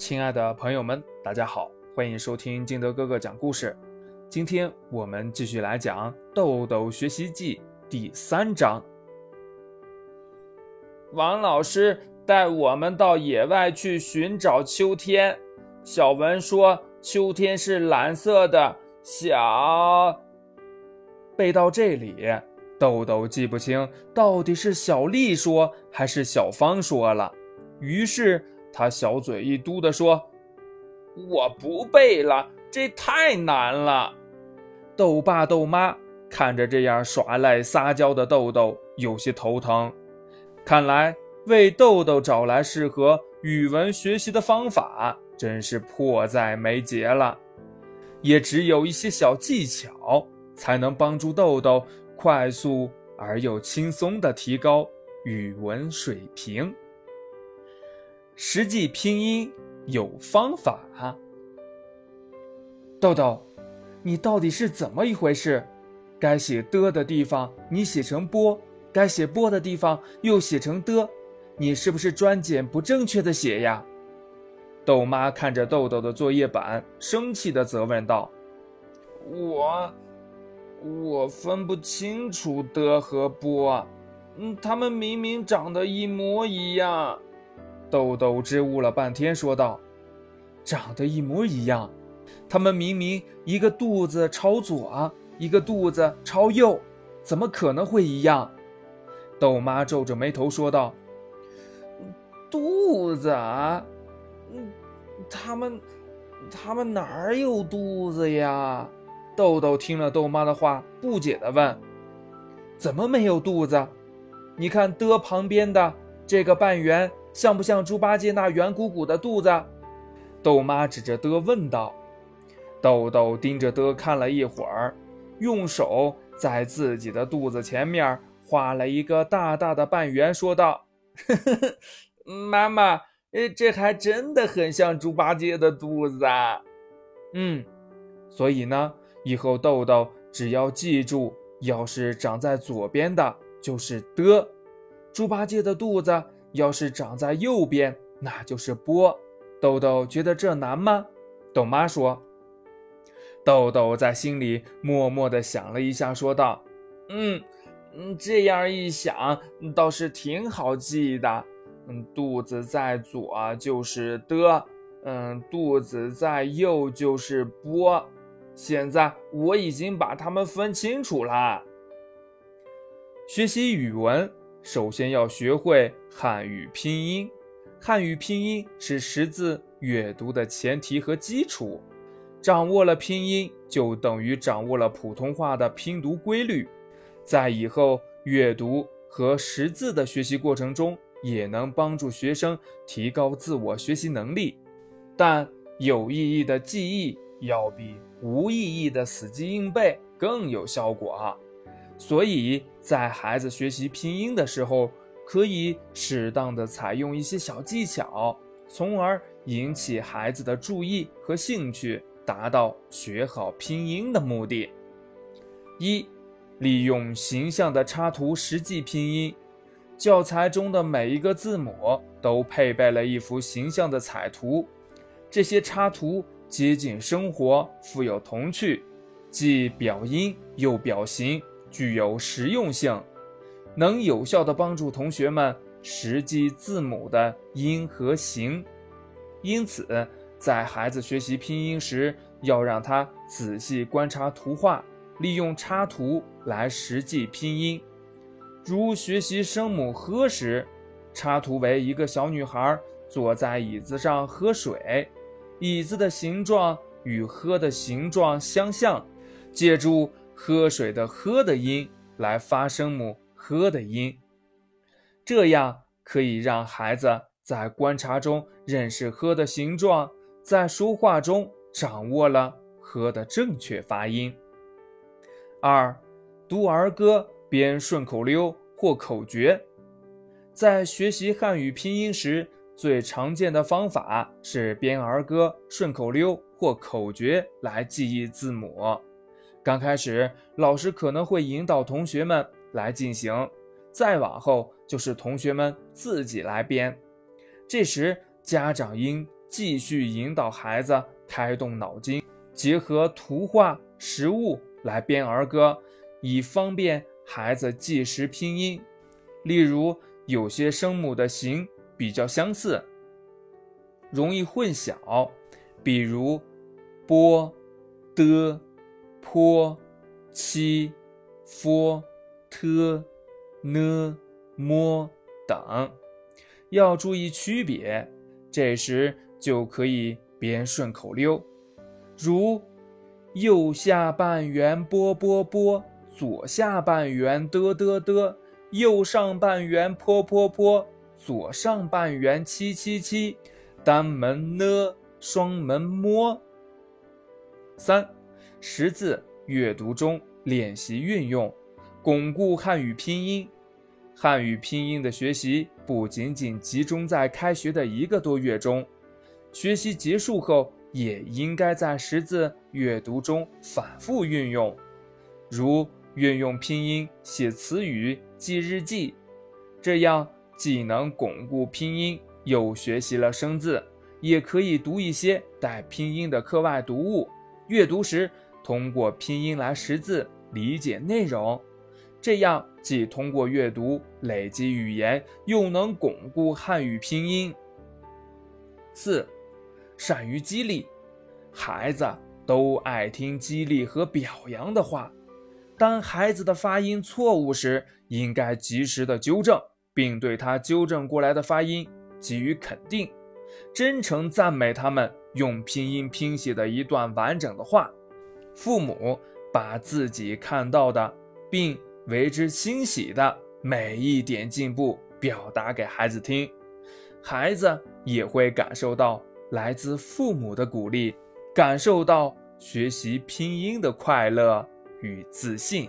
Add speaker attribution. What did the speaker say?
Speaker 1: 亲爱的朋友们，大家好，欢迎收听金德哥哥讲故事。今天我们继续来讲《豆豆学习记》第三章。
Speaker 2: 王老师带我们到野外去寻找秋天。小文说秋天是蓝色的。小
Speaker 1: 背到这里，豆豆记不清到底是小丽说还是小芳说了，于是。他小嘴一嘟地说：“
Speaker 2: 我不背了，这太难了。”
Speaker 1: 豆爸豆妈看着这样耍赖撒娇的豆豆，有些头疼。看来为豆豆找来适合语文学习的方法，真是迫在眉睫了。也只有一些小技巧，才能帮助豆豆快速而又轻松地提高语文水平。实际拼音有方法。豆豆，你到底是怎么一回事？该写的的地方你写成波，该写波的地方又写成的，你是不是专捡不正确的写呀？豆妈看着豆豆的作业本，生气的责问道：“
Speaker 2: 我，我分不清楚的和波，嗯，他们明明长得一模一样。”
Speaker 1: 豆豆支吾了半天，说道：“长得一模一样，他们明明一个肚子朝左，一个肚子朝右，怎么可能会一样？”豆妈皱着眉头说道：“
Speaker 2: 肚子啊？嗯，他们，他们哪儿有肚子呀？”
Speaker 1: 豆豆听了豆妈的话，不解地问：“怎么没有肚子？你看的旁边的这个半圆。”像不像猪八戒那圆鼓鼓的肚子？豆妈指着的问道。豆豆盯着的看了一会儿，用手在自己的肚子前面画了一个大大的半圆，说道：“
Speaker 2: 呵呵呵，妈妈，这还真的很像猪八戒的肚子啊。”
Speaker 1: 嗯，所以呢，以后豆豆只要记住，要是长在左边的，就是的。猪八戒的肚子。要是长在右边，那就是波。豆豆觉得这难吗？豆妈说。豆豆在心里默默地想了一下，说道：“
Speaker 2: 嗯嗯，这样一想，倒是挺好记的。嗯，肚子在左就是的，嗯，肚子在右就是波。现在我已经把它们分清楚了。
Speaker 1: 学习语文。”首先要学会汉语拼音，汉语拼音是识字阅读的前提和基础。掌握了拼音，就等于掌握了普通话的拼读规律，在以后阅读和识字的学习过程中，也能帮助学生提高自我学习能力。但有意义的记忆要比无意义的死记硬背更有效果啊。所以在孩子学习拼音的时候，可以适当的采用一些小技巧，从而引起孩子的注意和兴趣，达到学好拼音的目的。一、利用形象的插图实际拼音。教材中的每一个字母都配备了一幅形象的彩图，这些插图接近生活，富有童趣，既表音又表形。具有实用性，能有效地帮助同学们识记字母的音和形。因此，在孩子学习拼音时，要让他仔细观察图画，利用插图来实际拼音。如学习声母“喝”时，插图为一个小女孩坐在椅子上喝水，椅子的形状与“喝”的形状相像，借助。喝水的“喝”的音来发声母“喝”的音，这样可以让孩子在观察中认识“喝”的形状，在说话中掌握了“喝”的正确发音。二、读儿歌、编顺口溜或口诀。在学习汉语拼音时，最常见的方法是编儿歌、顺口溜或口诀来记忆字母。刚开始，老师可能会引导同学们来进行，再往后就是同学们自己来编。这时，家长应继续引导孩子开动脑筋，结合图画、实物来编儿歌，以方便孩子记识拼音。例如，有些声母的形比较相似，容易混淆，比如波、的、坡、七、佛、特、呢、么等，要注意区别。这时就可以编顺口溜，如右下半圆波波波，左下半圆的的的，右上半圆坡坡坡，左上半圆七七七，单门呢，双门摸。三，识字阅读中练习运用，巩固汉语拼音。汉语拼音的学习不仅仅集中在开学的一个多月中，学习结束后也应该在识字阅读中反复运用，如运用拼音写词语、记日记，这样既能巩固拼音，又学习了生字，也可以读一些带拼音的课外读物。阅读时通过拼音来识字，理解内容。这样既通过阅读累积语言，又能巩固汉语拼音。四，善于激励，孩子都爱听激励和表扬的话。当孩子的发音错误时，应该及时的纠正，并对他纠正过来的发音给予肯定，真诚赞美他们用拼音拼写的一段完整的话。父母把自己看到的，并为之欣喜的每一点进步表达给孩子听，孩子也会感受到来自父母的鼓励，感受到学习拼音的快乐与自信。